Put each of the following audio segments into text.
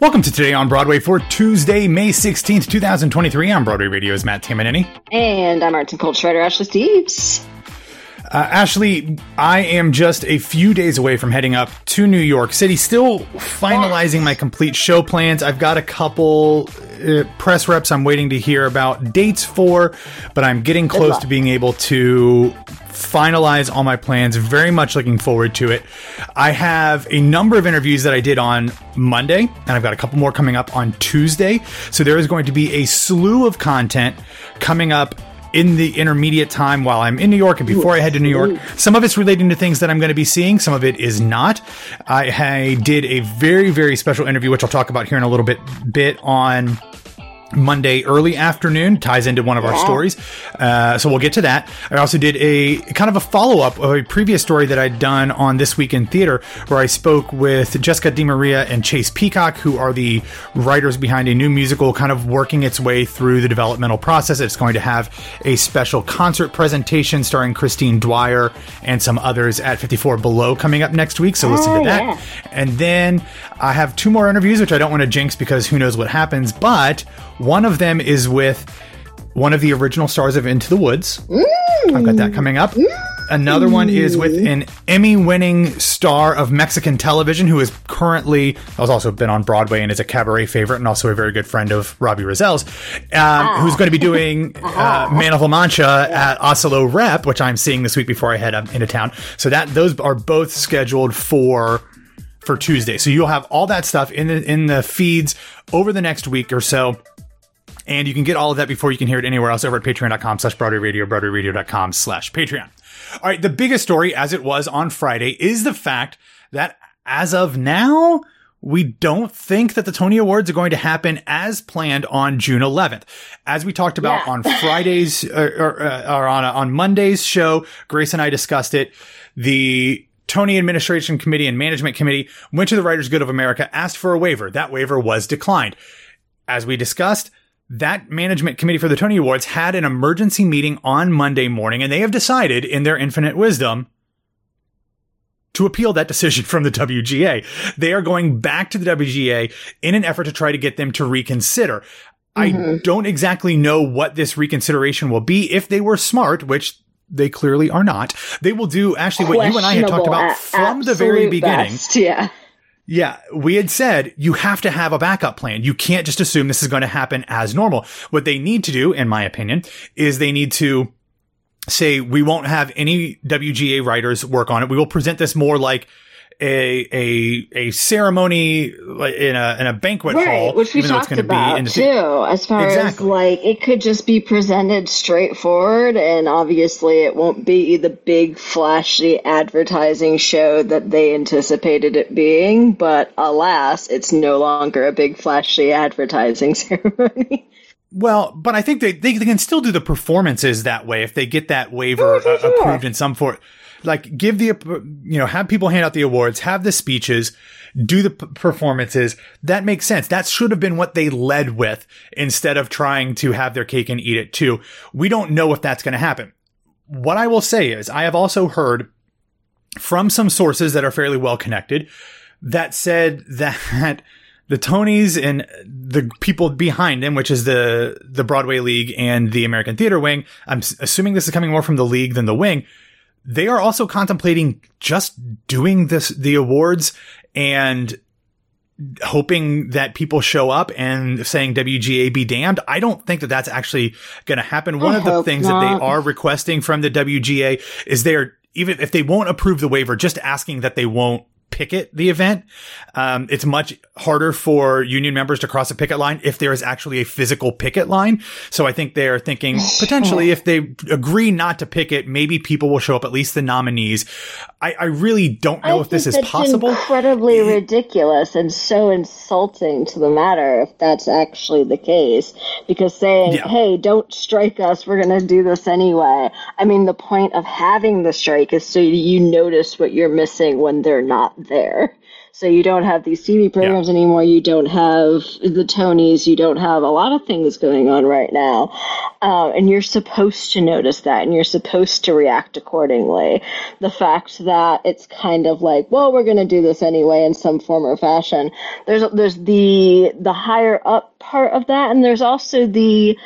Welcome to Today on Broadway for Tuesday, May 16th, 2023. On Broadway Radio's Matt Tamanini. And I'm arts and culture writer Ashley Steves. Uh, Ashley, I am just a few days away from heading up to New York City, still finalizing my complete show plans. I've got a couple uh, press reps I'm waiting to hear about dates for, but I'm getting close to being able to finalize all my plans. Very much looking forward to it. I have a number of interviews that I did on Monday, and I've got a couple more coming up on Tuesday. So there is going to be a slew of content coming up in the intermediate time while I'm in New York and before I head to New York. Some of it's relating to things that I'm going to be seeing. Some of it is not. I, I did a very, very special interview, which I'll talk about here in a little bit, bit on Monday early afternoon ties into one of our stories. Uh, so we'll get to that. I also did a kind of a follow up of a previous story that I'd done on This Week in Theater, where I spoke with Jessica DiMaria and Chase Peacock, who are the writers behind a new musical kind of working its way through the developmental process. It's going to have a special concert presentation starring Christine Dwyer and some others at 54 Below coming up next week. So listen Oh, to that. yeah. And then I have two more interviews, which I don't want to jinx because who knows what happens. But one of them is with one of the original stars of Into the Woods. I've got that coming up. Another one is with an Emmy winning star of Mexican television who is currently, has also been on Broadway and is a cabaret favorite and also a very good friend of Robbie Rozelle's, um, who's going to be doing uh, Man of La Mancha at Oslo Rep, which I'm seeing this week before I head up into town. So that those are both scheduled for for Tuesday. So you'll have all that stuff in the in the feeds over the next week or so. And you can get all of that before you can hear it anywhere else over at patreon.com slash Broadway Radio, BroadwayRadio.com slash Patreon. All right. The biggest story, as it was on Friday, is the fact that as of now, we don't think that the Tony Awards are going to happen as planned on June 11th. As we talked about Yeah. on Fridays or, or, uh, or on, on Monday's show, Grace and I discussed it. The Tony Administration Committee and Management Committee went to the Writers Guild of America, asked for a waiver. That waiver was declined. As we discussed, that management committee for the Tony Awards had an emergency meeting on Monday morning, and they have decided, in their infinite wisdom, to appeal that decision from the WGA. They are going back to the WGA in an effort to try to get them to reconsider. I don't exactly know what this reconsideration will be. If they were smart, which they clearly are not, they will do actually what you and I had talked about from the very beginning. best, Yeah. Yeah, we had said you have to have a backup plan. You can't just assume this is going to happen as normal. What they need to do, in my opinion, is they need to say we won't have any WGA writers work on it. We will present this more like a a a ceremony in a in a banquet hall, which we even though it's talked about too, as far Exactly. as like it could just be presented straightforward, and obviously it won't be the big flashy advertising show that they anticipated it being. But alas, it's no longer a big flashy advertising ceremony. Well, but I think they, they, they can still do the performances that way if they get that waiver Oh, uh, approved in some form. Like give the, you know, have people hand out the awards, have the speeches, do the p- performances. That makes sense. That should have been what they led with instead of trying to have their cake and eat it too. We don't know if that's going to happen. What I will say is I have also heard from some sources that are fairly well connected that said that the Tonys and the people behind them, which is the the Broadway League and the American Theater Wing, I'm assuming this is coming more from the league than the wing. They are also contemplating just doing this the awards and hoping that people show up and saying WGA be damned. I don't think that that's actually going to happen. One I of the things that they are requesting from the WGA is they're even if they won't approve the waiver, just asking that they won't picket the event. Um, it's much harder for union members to cross a picket line if there is actually a physical picket line. So I think they're thinking potentially if they agree not to picket, maybe people will show up, at least the nominees. I, I really don't know I if this is possible. Incredibly ridiculous and so insulting to the matter if that's actually the case. Because saying, Yeah. "Hey, don't strike us. We're going to do this anyway." I mean, the point of having the strike is so you notice what you're missing when they're not there. So you don't have these TV programs yeah. anymore. You don't have the Tonys. You don't have a lot of things going on right now. Uh, and you're supposed to notice that and you're supposed to react accordingly. The fact that it's kind of like, well, we're going to do this anyway in some form or fashion. There's, there's the, the higher up part of that. And there's also the,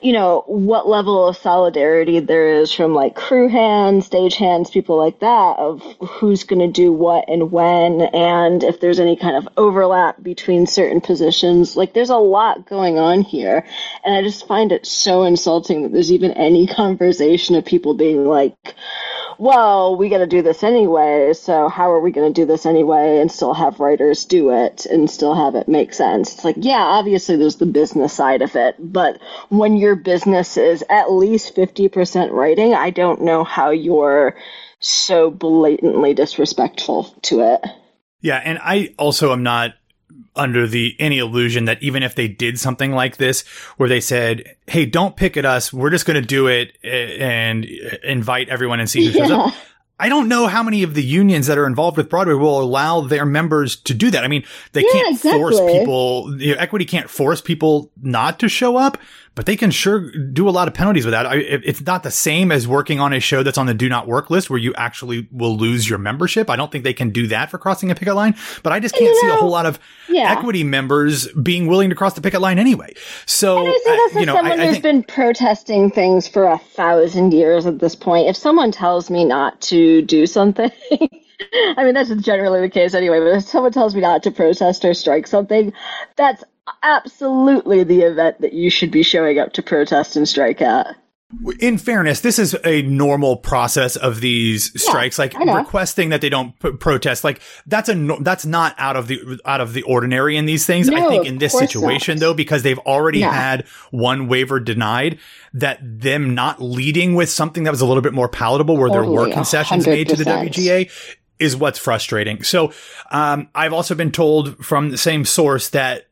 you know, what level of solidarity there is from like crew hands, stage hands, people like that of who's going to do what and when and if there's any kind of overlap between certain positions. Like there's a lot going on here. And I just find it so insulting that there's even any conversation of people being like, well, we got to do this anyway, so how are we going to do this anyway and still have writers do it and still have it make sense? It's like, yeah, obviously there's the business side of it, but when your business is at least 50% writing, I don't know how you're so blatantly disrespectful to it. Yeah, and I also am not under the any illusion that even if they did something like this where they said hey don't pick at us we're just going to do it eh, and invite everyone and see who shows up I don't know how many of the unions that are involved with Broadway will allow their members to do that. I mean, they yeah, can't exactly. force people, you know, equity can't force people not to show up, but they can sure do a lot of penalties with that. I, it's not the same as working on a show that's on the do not work list where you actually will lose your membership. I don't think they can do that for crossing a picket line, but I just can't you know, see a whole lot of yeah. equity members being willing to cross the picket line anyway. So, and I say this uh, you know, someone I, who's think, been protesting things for a thousand years at this point. If someone tells me not to do something, I mean, that's generally the case anyway, but if someone tells me not to protest or strike something, that's absolutely the event that you should be showing up to protest and strike at. In fairness, this is a normal process of these strikes, yeah, like requesting that they don't p- protest. Like that's a no- that's not out of the out of the ordinary in these things. No, I think in this situation not. though, because they've already yeah. had one waiver denied, that them not leading with something that was a little bit more palatable, where totally, there were concessions 100%. made to the WGA, is what's frustrating. So um, I've also been told from the same source that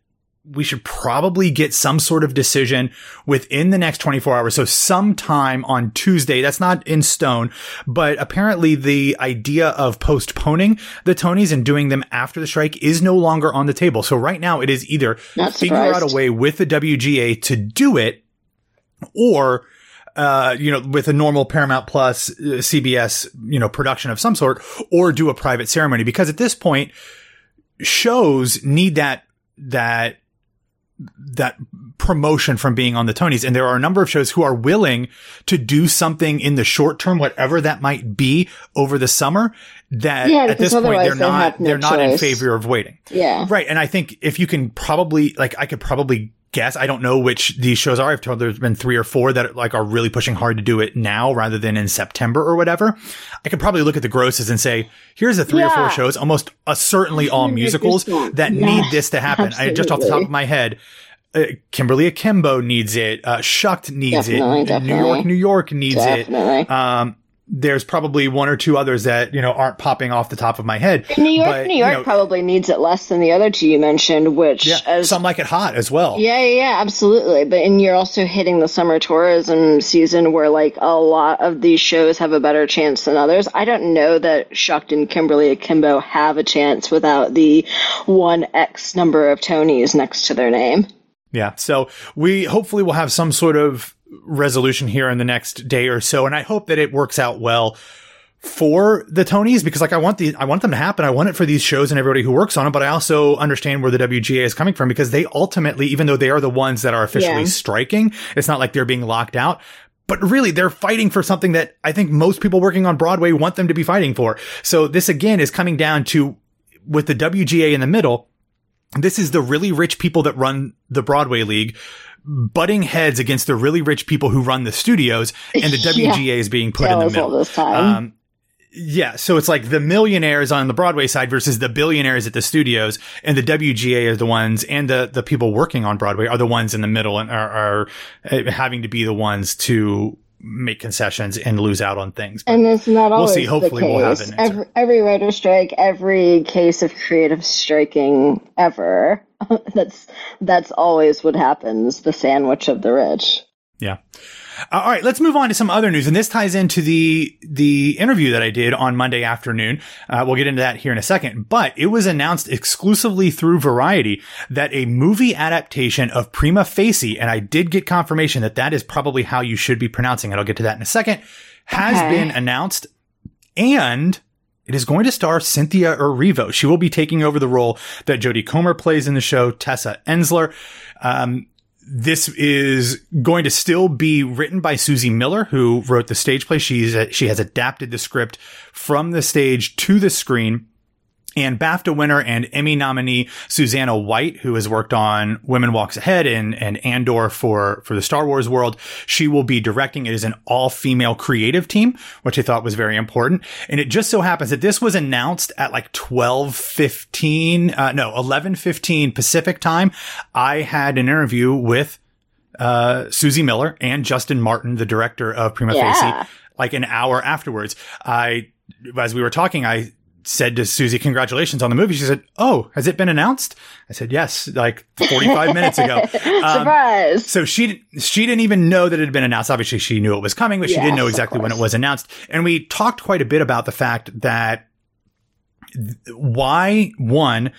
we should probably get some sort of decision within the next 24 hours. So sometime on Tuesday, that's not in stone, but apparently the idea of postponing the Tonys and doing them after the strike is no longer on the table. So right now it is either figure out a way with the WGA to do it or uh, you know, with a normal Paramount Plus, uh, CBS, you know, production of some sort, or do a private ceremony. Because at this point, shows need that, that that promotion from being on the Tonys. And there are a number of shows who are willing to do something in the short term, whatever that might be over the summer that yeah, at this point they're not, no they're choice. not in favor of waiting. Yeah. Right. And I think if you can probably, like, I could probably guess. I don't know which these shows are. I've told there's been three or four that like are really pushing hard to do it now rather than in September or whatever. I could probably look at the grosses and say, here's the three yeah. or four shows, almost uh, certainly all musicals that yeah, need this to happen. Absolutely. I just off the top of my head, uh, Kimberly Akimbo needs it. Uh, Shucked needs definitely, it. Definitely. New York, New York needs definitely. it. Um, there's probably one or two others that you know aren't popping off the top of my head. New York, but, New York you know, probably needs it less than the other two you mentioned, which yeah, as, some like it hot as well. Yeah, yeah, yeah, absolutely. But and you're also hitting the summer tourism season where like a lot of these shows have a better chance than others. I don't know that Shucked and Kimberly Akimbo have a chance without the one X number of Tonys next to their name. Yeah, so we hopefully will have some sort of resolution here in the next day or so. And I hope that it works out well for the Tonys because like I want the I want them to happen. I want it for these shows and everybody who works on them, but I also understand where the WGA is coming from because they ultimately, even though they are the ones that are officially yeah. striking, it's not like they're being locked out. But really, they're fighting for something that I think most people working on Broadway want them to be fighting for. So this again is coming down to with the WGA in the middle. This is the really rich people that run the Broadway League butting heads against the really rich people who run the studios, and the WGA is being put in the middle. Um, yeah, so it's like the millionaires on the Broadway side versus the billionaires at the studios, and the WGA are the ones, and the the people working on Broadway are the ones in the middle and are, are uh, having to be the ones to make concessions and lose out on things. But and it's not always we'll see. Hopefully, we'll have an every, every writer strike, every case of creative striking ever. that's that's always what happens. The sandwich of the rich. Yeah. Uh, all right, let's move on to some other news, and this ties into the the interview that I did on Monday afternoon. Uh, we'll get into that here in a second, but it was announced exclusively through Variety that a movie adaptation of Prima Facie, and I did get confirmation that that is probably how you should be pronouncing it. I'll get to that in a second. Has Okay. been announced, and it is going to star Cynthia Erivo. She will be taking over the role that Jodie Comer plays in the show, Tessa Ensler. Um, this is going to still be written by Suzie Miller, who wrote the stage play. She's she has adapted the script from the stage to the screen. And BAFTA winner and Emmy nominee Susanna White, who has worked on Woman Walks Ahead and, and Andor for, for the Star Wars world, she will be directing. It is an all female creative team, which I thought was very important. And it just so happens that this was announced at like 1215, uh, no, 1115 Pacific time. I had an interview with, uh, Suzie Miller and Justin Martin, the director of Prima Yeah. Facie, like an hour afterwards. I, as we were talking, I said to Suzie, congratulations on the movie. She said, Oh, has it been announced? I said, yes, like 45 minutes ago. Um, Surprise! so she she didn't even know that it had been announced. Obviously, she knew it was coming, but she didn't know exactly when it was announced. And we talked quite a bit about the fact that th- why one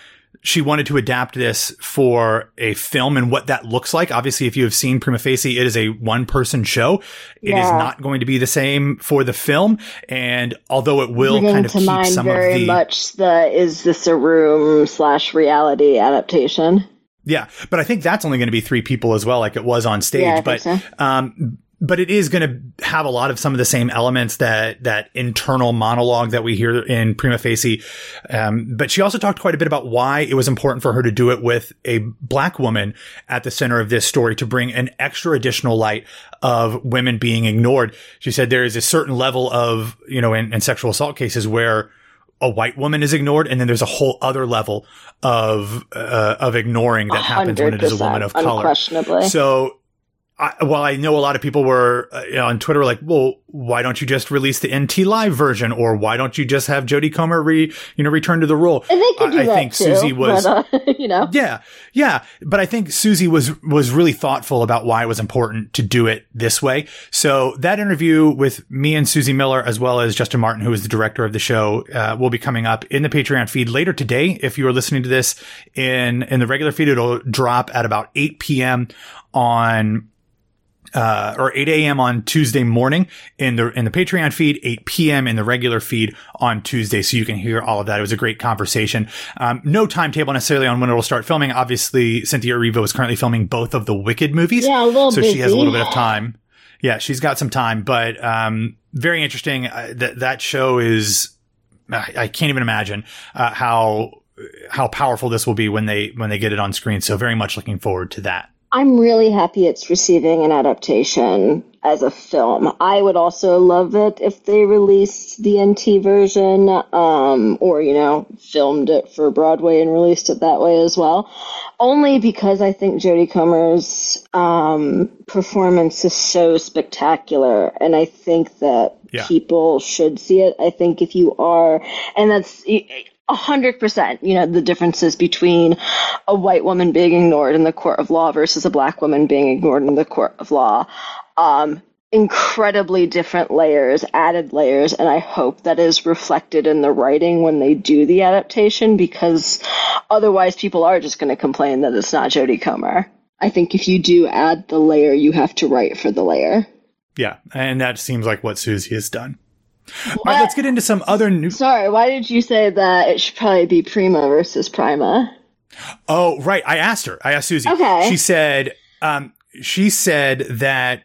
she wanted to adapt this for a film and what that looks like. Obviously, if you have seen Prima Facie, it is a one person show. It is Yeah. not going to be the same for the film. And although it will Bringing kind of to keep mind some of very the much the is this a room slash reality adaptation. Yeah, but I think that's only going to be three people as well, like it was on stage. Yeah, but so. um, but it is going to have a lot of some of the same elements that that internal monologue that we hear in Prima Facie. Um, but she also talked quite a bit about why it was important for her to do it with a black woman at the center of this story to bring an extra additional light of women being ignored. She said there is a certain level of you know in, in sexual assault cases where a white woman is ignored, and then there's a whole other level of uh, of ignoring that happens when it is a woman of color. So, I, I know a lot of people were uh, you know, on Twitter like, well, why don't you just release the NT live version, or why don't you just have Jodie Comer re you know return to the role? and they could do I, I that think too, Suzie was. but, uh, you know, Yeah, yeah, but I think Suzie was was really thoughtful about why it was important to do it this way. So that interview with me and Suzie Miller, as well as Justin Martin, who is the director of the show, uh, will be coming up in the Patreon feed later today. If you are listening to this in in the regular feed, it'll drop at about eight p.m. on uh, or 8 a.m. on Tuesday morning in the in the Patreon feed, 8 p.m. in the regular feed on Tuesday, so you can hear all of that. It was a great conversation. Um, no timetable necessarily on when it will start filming. Obviously, Cynthia Erivo is currently filming both of the Wicked movies, Yeah, a little so she has a little bit of time. Yeah, she's got some time, but um, very interesting. Uh, that that show is. I, I can't even imagine uh, how how powerful this will be when they when they get it on screen. So very much looking forward to that. I'm really happy it's receiving an adaptation as a film. I would also love it if they released the NT version, um, or, you know, filmed it for Broadway and released it that way as well. Only because I think Jodie Comer's, um, performance is so spectacular. And I think that Yeah. people should see it. I think if you are, and that's, hundred percent, you know, the differences between a white woman being ignored in the court of law versus a black woman being ignored in the court of law. Um, incredibly different layers, added layers, and I hope that is reflected in the writing when they do the adaptation because otherwise people are just going to complain that it's not Jodie Comer. I think if you do add the layer, you have to write for the layer. Yeah, and that seems like what Suzie has done. All right, let's get into some other news. Sorry, why did you say that it should probably be Prima versus Prima? Oh, right. I asked her. I asked Suzie. Okay. She said, um, she said that,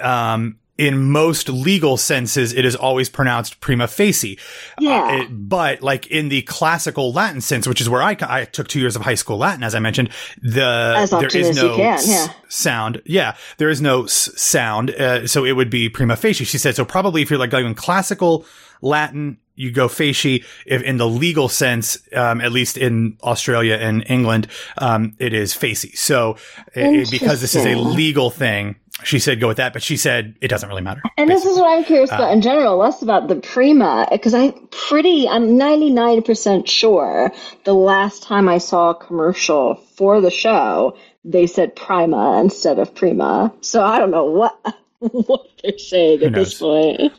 um, in most legal senses, it is always pronounced prima facie. Yeah. Uh, it- but like in the classical Latin sense, which is where I, I took two years of high school Latin, as I mentioned, the, there is no can, s- sound. Yeah. There is no s- sound. Uh, so it would be prima facie. She said, so probably if you're like going classical Latin you go facie. If in the legal sense, um, at least in Australia and England, um, it is facie. So it, because this is a legal thing, she said go with that, but she said it doesn't really matter. And this is what I'm curious Uh, about in general, less about the Prima, because I'm pretty, I'm 99% sure the last time I saw a commercial for the show, they said Prima instead of Prima. So I don't know what what they're saying at this point.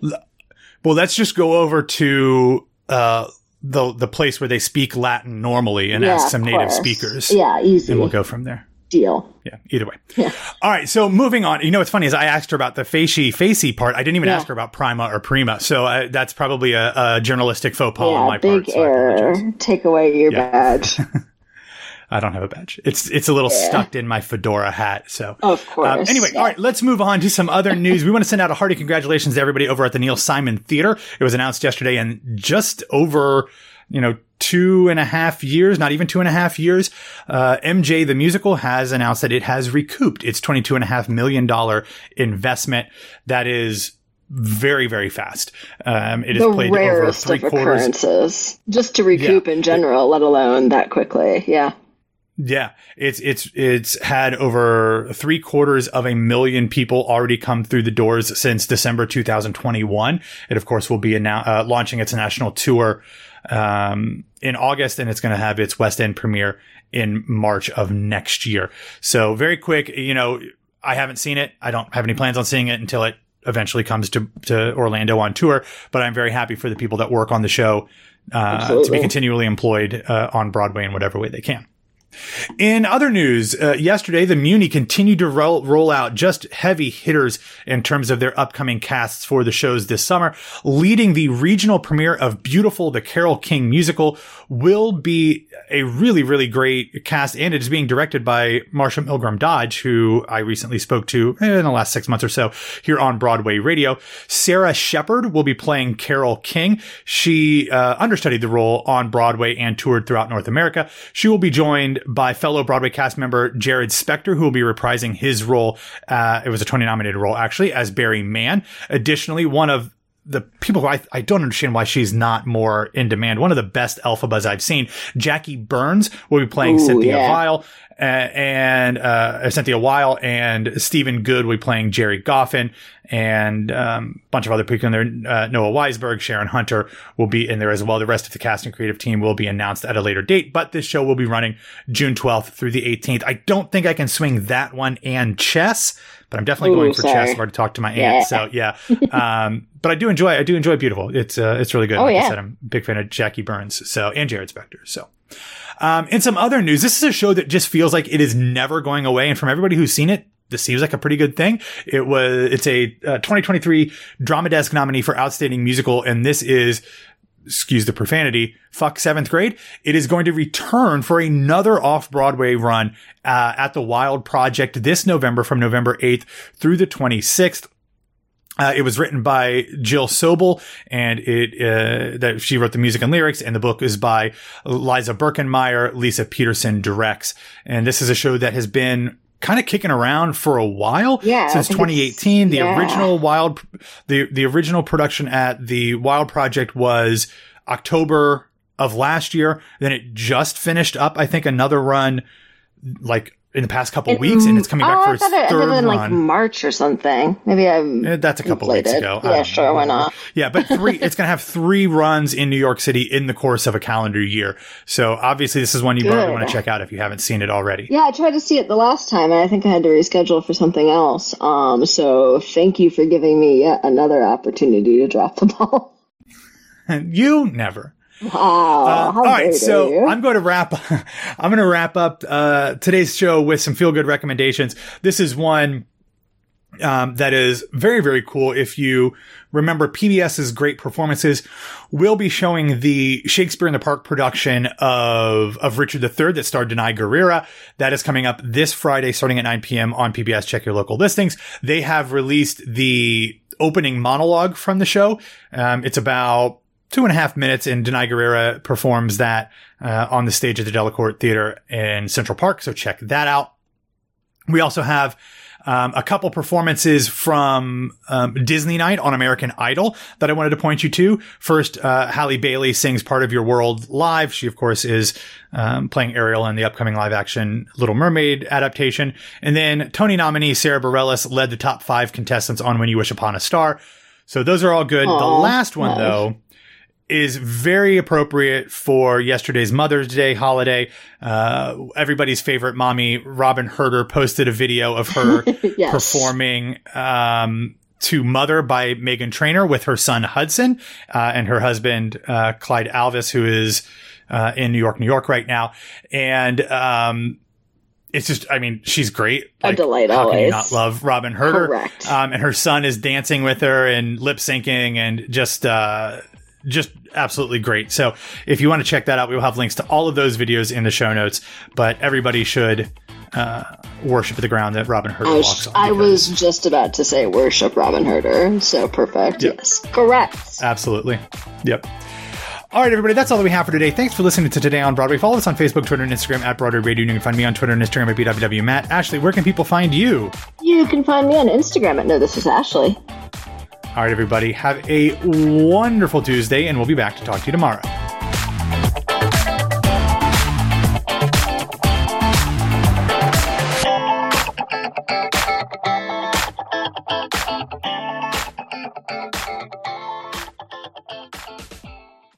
Well, let's just go over to uh, the the place where they speak Latin normally and Yeah, ask some native course. speakers, Yeah, easy and we'll go from there. Deal. Yeah, either way. Yeah. All right, so moving on. You know what's funny is I asked her about the Facey Facey part. I didn't even Yeah. ask her about Prima or Prima. So uh, that's probably a, a journalistic faux pas on my big part. so I error. Take away your Yeah. badge. I don't have a badge. It's it's a little stuck in my fedora hat. So Of course. Um, anyway, yeah. all right, let's move on to some other news. We want to send out a hearty congratulations to everybody over at the Neil Simon Theater. It was announced yesterday and just over, you know, two and a half years, not even two and a half years, uh, MJ the musical has announced that it has recouped its twenty-two and a half million dollar investment. That is very, very fast. Um, it is the played over three of quarters. occurrences. Just to recoup in general, let alone that quickly. Yeah. Yeah, it's it's it's had over three quarters of a million people already come through the doors since December 2021. It of course will be annou- uh, launching its national tour um, in August, and it's going to have its West End premiere in March of next year. So very quick, you know, I haven't seen it. I don't have any plans on seeing it until it eventually comes to to Orlando on tour. But I'm very happy for the people that work on the show uh, to be continually employed uh, on Broadway in whatever way they can. In other news, uh, yesterday the Muny continued to roll, roll out just heavy hitters in terms of their upcoming casts for the shows this summer. Leading the regional premiere of Beautiful, the Carole King musical, will be a really, really great cast, and it is being directed by Marcia Milgrom Dodge, who I recently spoke to eh, in the last six months or so here on Broadway Radio. Sara Sheperd will be playing Carole King. She uh, understudied the role on Broadway and toured throughout North America. She will be joined by fellow Broadway cast member Jarrod Spector, who will be reprising his role. Uh, it was a Tony nominated role, actually, as Barry Mann. Additionally, one of the people who I, I don't understand why she's not more in demand. One of the best Elphabas I've seen. Jackie Burns will be playing Ooh, Cynthia yeah. Weil uh, and uh, Cynthia Weil and Stephen Good will be playing Gerry Goffin and um, a bunch of other people in there. Uh, Noah Weisberg, Sharon Hunter will be in there as well. The rest of the cast and creative team will be announced at a later date, but this show will be running June 12th through the 18th. I don't think I can swing that one and chess, but I'm definitely Ooh, going for sorry. chess. I've already talked to my Yeah. aunt, so yeah. Um, but I do enjoy. I do enjoy Beautiful. It's uh, it's really good. Oh, like I yeah. said, I'm a big fan of Jackie Burns, so and Jarrod Spector. So. Um, in some other news, this is a show that just feels like it is never going away. And from everybody who's seen it, this seems like a pretty good thing. It was, it's a uh, 2023 Drama Desk nominee for Outstanding Musical. And this is, excuse the profanity, fuck seventh grade. It is going to return for another off Broadway run, uh, at the Wild Project this November from November 8th through the 26th. Uh, it was written by Jill Sobule, and it uh, that she wrote the music and lyrics, and the book is by Liza Birkenmeier. Lisa Peterson directs, and this is a show that has been kind of kicking around for a while Yeah, since 2018. The yeah. original Wild, the the original production at the Wild Project was October of last year. Then it just finished up, I think, another run like in the past couple weeks, and it's coming back oh, for I its it third in like run. March or something. Maybe I'm. Eh, That's a couple weeks ago. Yeah, sure, know. why not? Yeah, but three, it's going to have three runs in New York City in the course of a calendar year. So obviously this is one you probably Good. want to check out if you haven't seen it already. Yeah, I tried to see it the last time, and I think I had to reschedule for something else. Um, so thank you for giving me yet another opportunity to drop the ball. you never. Wow, Uh, all right, so you? I'm going to wrap. I'm going to wrap up uh, today's show with some feel good recommendations. This is one um, that is very very cool. If you remember PBS's great performances, we'll be showing the Shakespeare in the Park production of of Richard III that starred Danai Gurira. That is coming up this Friday, starting at 9 p.m. on PBS. Check your local listings. They have released the opening monologue from the show. Um, it's about two and a half minutes, and Danai Gurira performs that uh, on the stage at the Delacorte Theater in Central Park. So check that out. We also have Um, a couple performances from um, Disney Night on American Idol that I wanted to point you to. First, uh, Halle Bailey sings "Part of Your World" live. She, of course, is um, playing Ariel in the upcoming live-action Little Mermaid adaptation. And then Tony nominee Sara Bareilles led the top five contestants on "When You Wish Upon a Star." So those are all good. Aw, the last one, nice. though, is very appropriate for yesterday's Mother's Day holiday. Uh, everybody's favorite mommy, Robyn Hurder, posted a video of her Yes. performing um, to Mother by Meghan Trainor with her son Hudson uh, and her husband uh, Clyde Alves, who is uh, in New York, New York right now. And um, it's just, I mean, she's great. A delight How can you always. not love Robyn Hurder? Correct. Um, and her son is dancing with her and lip syncing and just, uh, just absolutely great. So if you want to check that out, we will have links to all of those videos in the show notes. But everybody should uh, worship the ground that Robyn Hurder I, walks on. I was just about to say worship Robyn Hurder, so perfect. Yep. Yes, correct. absolutely. Yep. All right, everybody, that's all that we have for today. Thanks for listening to Today on Broadway. Follow us on Facebook, Twitter, and Instagram at Broadway Radio. You can find me on Twitter and Instagram at BWW Matt. Ashley, where can people find you? You can find me on Instagram at No This Is Ashley. All right, everybody, have a wonderful Tuesday, and we'll be back to talk to you tomorrow.